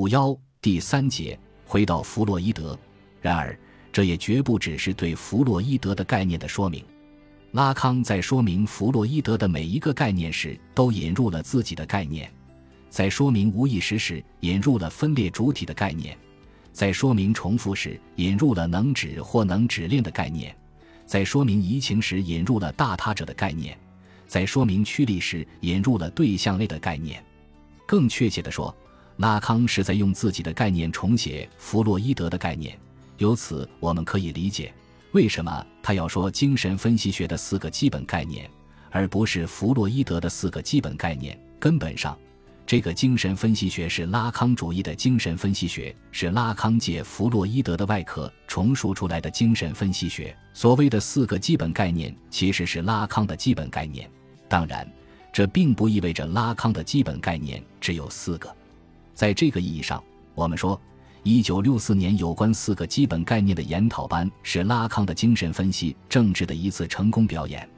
五幺第三节回到弗洛伊德。然而，这也绝不只是对弗洛伊德的概念的说明。拉康在说明弗洛伊德的每一个概念时，都引入了自己的概念。在说明无意识时，引入了分裂主体的概念；在说明重复时，引入了能指或能指链的概念；在说明移情时，引入了大他者的概念；在说明驱力时，引入了对象类的概念。更确切地说，拉康是在用自己的概念重写弗洛伊德的概念。由此，我们可以理解为什么他要说精神分析学的四个基本概念，而不是弗洛伊德的四个基本概念。根本上。这个精神分析学是拉康主义的精神分析学，是拉康借弗洛伊德的外壳重塑出来的精神分析学。所谓的四个基本概念，其实是拉康的基本概念。当然，这并不意味着拉康的基本概念只有四个。在这个意义上，我们说，一九六四年有关四个基本概念的研讨班是拉康的精神分析政治的一次成功表演。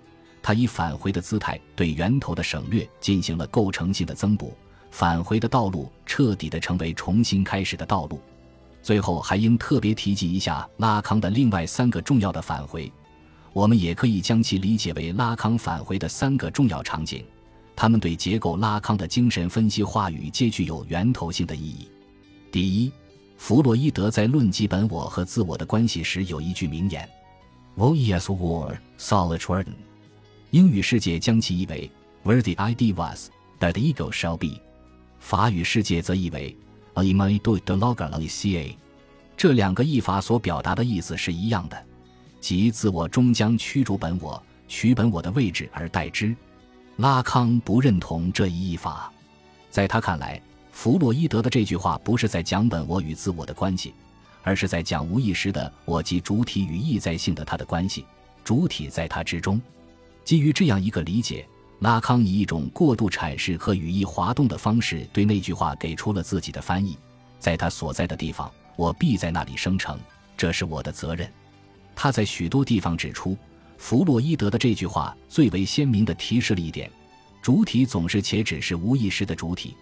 他以返回的姿态对源头的省略进行了构成性的增补。返回的道路彻底的成为重新开始的道路。最后还应特别提及一下拉康的另外三个重要的返回，我们也可以将其理解为拉康返回的三个重要场景，他们对结构拉康的精神分析话语皆具有源头性的意义。第一，弗洛伊德在论及本我和自我的关系时有一句名言：“Wo is war, solid warden。”英语世界将其译为 “Where the idea was, that ego shall be。”法语世界则译为 “a i m a do the logar a c a”，这两个译法所表达的意思是一样的，即自我终将驱逐本我，取本我的位置而代之。拉康不认同这一译法，在他看来，弗洛伊德的这句话不是在讲本我与自我的关系，而是在讲无意识的我及主体与意在性的他的关系，主体在他之中。基于这样一个理解。拉康以一种过度阐释和语义滑动的方式，对那句话给出了自己的翻译。在他所在的地方，我必在那里生成，这是我的责任。他在许多地方指出，弗洛伊德的这句话最为鲜明地提示了一点：主体总是且只是无意识的主体，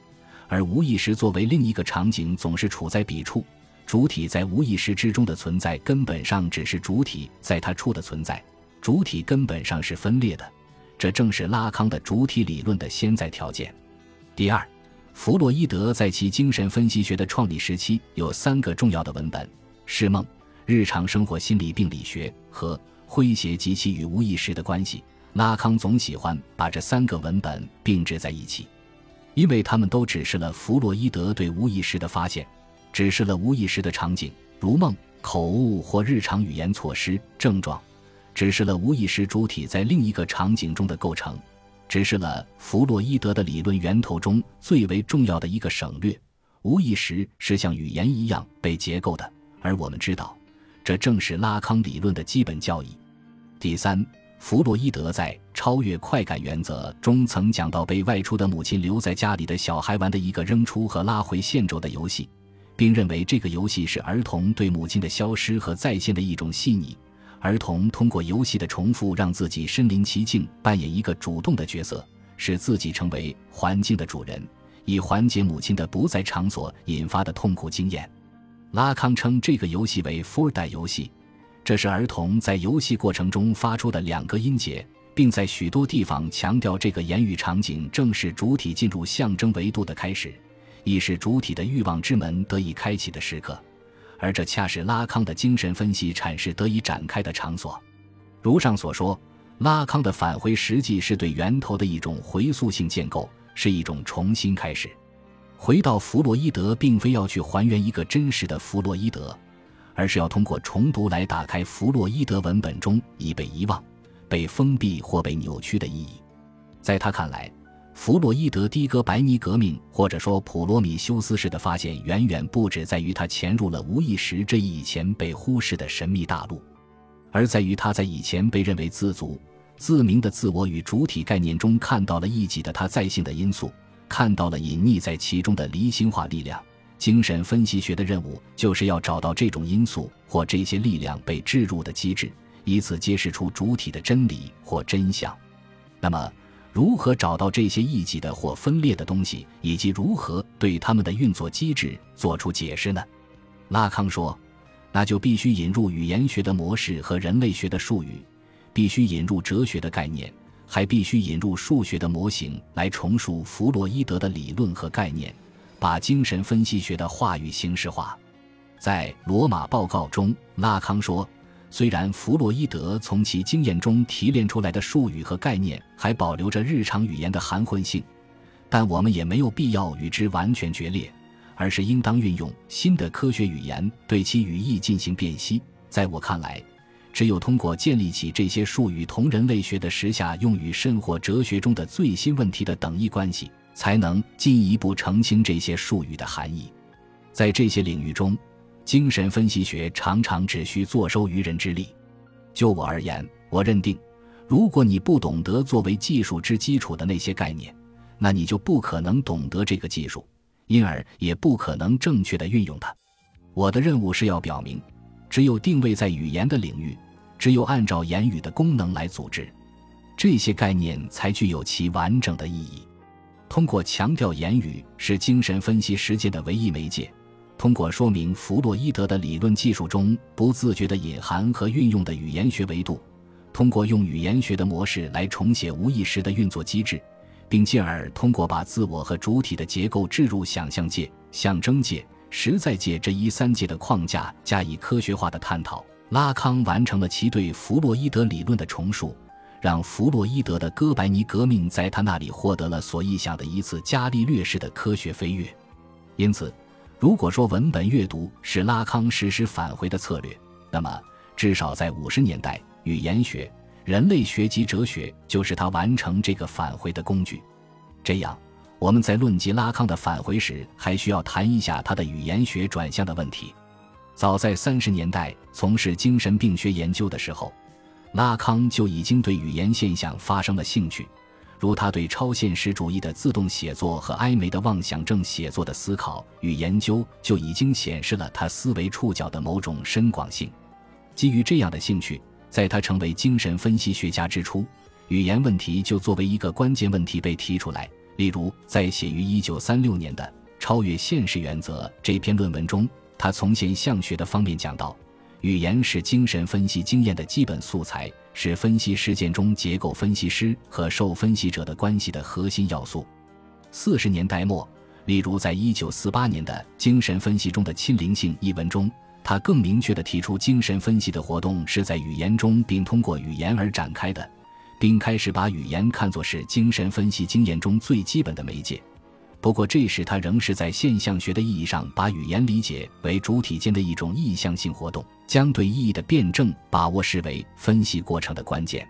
而无意识作为另一个场景总是处在彼处。主体在无意识之中的存在，根本上只是主体在他处的存在。主体根本上是分裂的。这正是拉康的主体理论的先在条件。第二，弗洛伊德在其精神分析学的创立时期有三个重要的文本：《释梦》《日常生活心理病理学》和《诙谐及其与无意识的关系》。拉康总喜欢把这三个文本并置在一起，因为他们都指示了弗洛伊德对无意识的发现，指示了无意识的场景，如梦、口误或日常语言措施、症状。指示了无意识主体在另一个场景中的构成，指示了弗洛伊德的理论源头中最为重要的一个省略：无意识是像语言一样被结构的。而我们知道，这正是拉康理论的基本教义。第三，弗洛伊德在《超越快感原则》中曾讲到被外出的母亲留在家里的小孩玩的一个扔出和拉回线轴的游戏，并认为这个游戏是儿童对母亲的消失和再现的一种细腻。儿童通过游戏的重复，让自己身临其境，扮演一个主动的角色，使自己成为环境的主人，以缓解母亲的不在场所引发的痛苦经验。拉康称这个游戏为富二代游戏”，这是儿童在游戏过程中发出的两个音节，并在许多地方强调这个言语场景正是主体进入象征维度的开始，亦是主体的欲望之门得以开启的时刻。而这恰是拉康的精神分析阐释得以展开的场所。如上所说，拉康的返回实际是对源头的一种回溯性建构，是一种重新开始。回到弗洛伊德，并非要去还原一个真实的弗洛伊德，而是要通过重读来打开弗洛伊德文本中已被遗忘、被封闭或被扭曲的意义。在他看来。弗洛伊德的哥白尼革命，或者说普罗米修斯式的发现，远远不止在于他潜入了无意识这一以前被忽视的神秘大陆，而在于他在以前被认为自足、自明的自我与主体概念中看到了异己的他在性的因素，看到了隐匿在其中的离心化力量。精神分析学的任务就是要找到这种因素或这些力量被置入的机制，以此揭示出主体的真理或真相。那么。如何找到这些异己的或分裂的东西，以及如何对它们的运作机制做出解释呢？拉康说：“那就必须引入语言学的模式和人类学的术语，必须引入哲学的概念，还必须引入数学的模型来重述弗洛伊德的理论和概念，把精神分析学的话语形式化。”在罗马报告中，拉康说。虽然弗洛伊德从其经验中提炼出来的术语和概念还保留着日常语言的含混性，但我们也没有必要与之完全决裂，而是应当运用新的科学语言对其语义进行辨析。在我看来，只有通过建立起这些术语同人类学的时下用语甚或哲学中的最新问题的等义关系，才能进一步澄清这些术语的含义。在这些领域中。精神分析学常常只需坐收渔人之利。就我而言，我认定，如果你不懂得作为技术之基础的那些概念，那你就不可能懂得这个技术，因而也不可能正确的运用它。我的任务是要表明，只有定位在语言的领域，只有按照言语的功能来组织，这些概念才具有其完整的意义。通过强调言语是精神分析实践的唯一媒介。通过说明弗洛伊德的理论技术中不自觉的隐含和运用的语言学维度，通过用语言学的模式来重写无意识的运作机制，并进而通过把自我和主体的结构置入想象界、象征界、实在界这一三界的框架加以科学化的探讨，拉康完成了其对弗洛伊德理论的重述，让弗洛伊德的哥白尼革命在他那里获得了所意想的一次伽利略式的科学飞跃。因此。如果说文本阅读是拉康实施返回的策略，那么至少在五十年代，语言学、人类学及哲学就是他完成这个返回的工具。这样，我们在论及拉康的返回时，还需要谈一下他的语言学转向的问题。早在三十年代从事精神病学研究的时候，拉康就已经对语言现象发生了兴趣。如他对超现实主义的自动写作和埃梅的妄想症写作的思考与研究，就已经显示了他思维触角的某种深广性。基于这样的兴趣，在他成为精神分析学家之初，语言问题就作为一个关键问题被提出来。例如，在写于1936年的《超越现实原则》这篇论文中，他从现象学的方面讲到。语言是精神分析经验的基本素材，是分析事件中结构分析师和受分析者的关系的核心要素。四十年代末，例如在一九四八年的《精神分析中的亲灵性》一文中，他更明确地提出，精神分析的活动是在语言中，并通过语言而展开的，并开始把语言看作是精神分析经验中最基本的媒介。不过，这时他仍是在现象学的意义上把语言理解为主体间的一种意向性活动，将对意义的辩证把握视为分析过程的关键。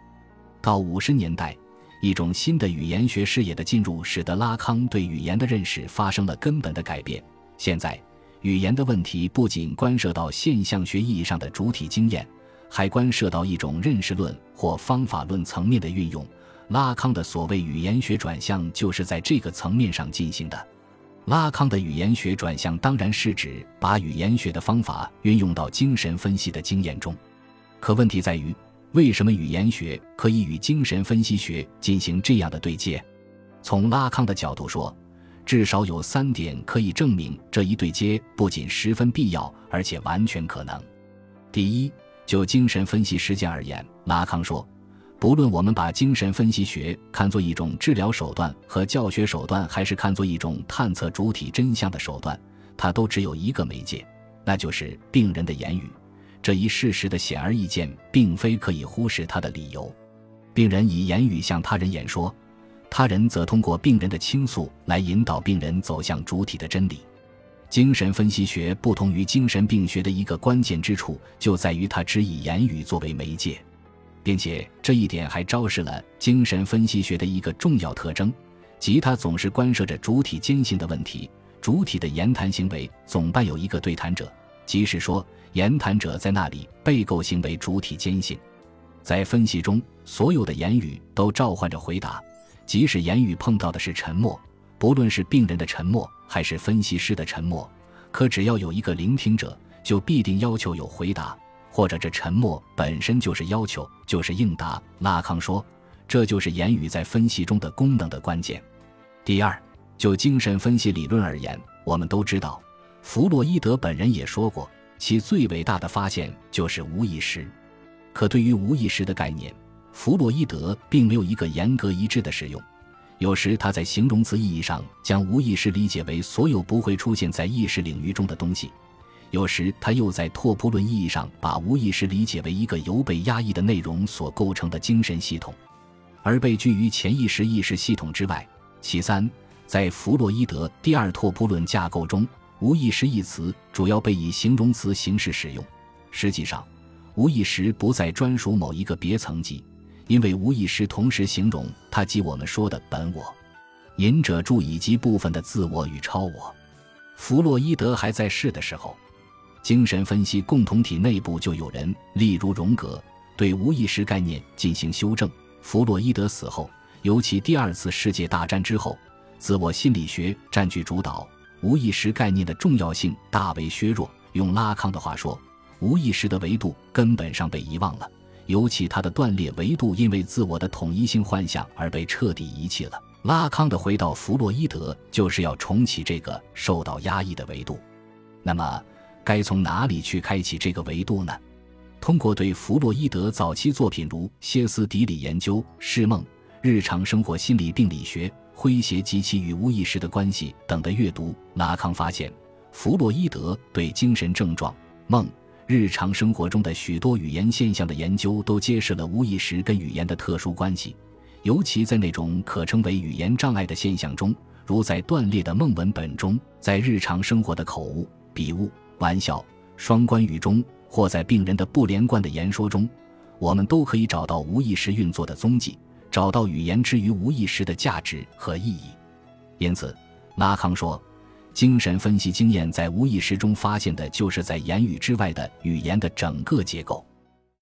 到五十年代，一种新的语言学视野的进入，使得拉康对语言的认识发生了根本的改变。现在，语言的问题不仅关涉到现象学意义上的主体经验，还关涉到一种认识论或方法论层面的运用。拉康的所谓语言学转向，就是在这个层面上进行的。拉康的语言学转向，当然是指把语言学的方法运用到精神分析的经验中。可问题在于，为什么语言学可以与精神分析学进行这样的对接？从拉康的角度说，至少有三点可以证明这一对接不仅十分必要，而且完全可能。第一，就精神分析实践而言，拉康说。不论我们把精神分析学看作一种治疗手段和教学手段，还是看作一种探测主体真相的手段，它都只有一个媒介，那就是病人的言语。这一事实的显而易见，并非可以忽视它的理由。病人以言语向他人演说，他人则通过病人的倾诉来引导病人走向主体的真理。精神分析学不同于精神病学的一个关键之处，就在于它只以言语作为媒介。并且这一点还昭示了精神分析学的一个重要特征，即它总是关涉着主体坚信的问题。主体的言谈行为总伴有一个对谈者，即是说，言谈者在那里被构行为主体坚信。在分析中，所有的言语都召唤着回答，即使言语碰到的是沉默，不论是病人的沉默还是分析师的沉默，可只要有一个聆听者，就必定要求有回答。或者这沉默本身就是要求，就是应答。拉康说，这就是言语在分析中的功能的关键。第二，就精神分析理论而言，我们都知道，弗洛伊德本人也说过，其最伟大的发现就是无意识。可对于无意识的概念，弗洛伊德并没有一个严格一致的使用。有时他在形容词意义上将无意识理解为所有不会出现在意识领域中的东西；有时他又在拓扑论意义上把无意识理解为一个由被压抑的内容所构成的精神系统。而被拒于潜意识意识系统之外。其三，在弗洛伊德第二拓扑论架构中，“无意识”一词主要被以形容词形式使用。实际上，无意识不再专属某一个别层级，因为无意识同时形容它即我们说的本我、隐者注以及部分的自我与超我。弗洛伊德还在世的时候，精神分析共同体内部就有人，例如荣格，对无意识概念进行修正。弗洛伊德死后，尤其第二次世界大战之后，自我心理学占据主导，无意识概念的重要性大为削弱。用拉康的话说，无意识的维度根本上被遗忘了，尤其它的断裂维度因为自我的统一性幻想而被彻底遗弃了。拉康的回到弗洛伊德，就是要重启这个受到压抑的维度。那么，该从哪里去开启这个维度呢？通过对弗洛伊德早期作品如歇斯底里研究、释梦、日常生活心理病理学、诙谐及其与无意识的关系等的阅读，拉康发现，弗洛伊德对精神症状、梦、日常生活中的许多语言现象的研究，都揭示了无意识跟语言的特殊关系。尤其在那种可称为语言障碍的现象中，如在断裂的梦文本中，在日常生活的口误、笔误、玩笑、双关语中。或在病人的不连贯的言说中，我们都可以找到无意识运作的踪迹，找到语言之于无意识的价值和意义。因此，拉康说，精神分析经验在无意识中发现的，就是在言语之外的语言的整个结构。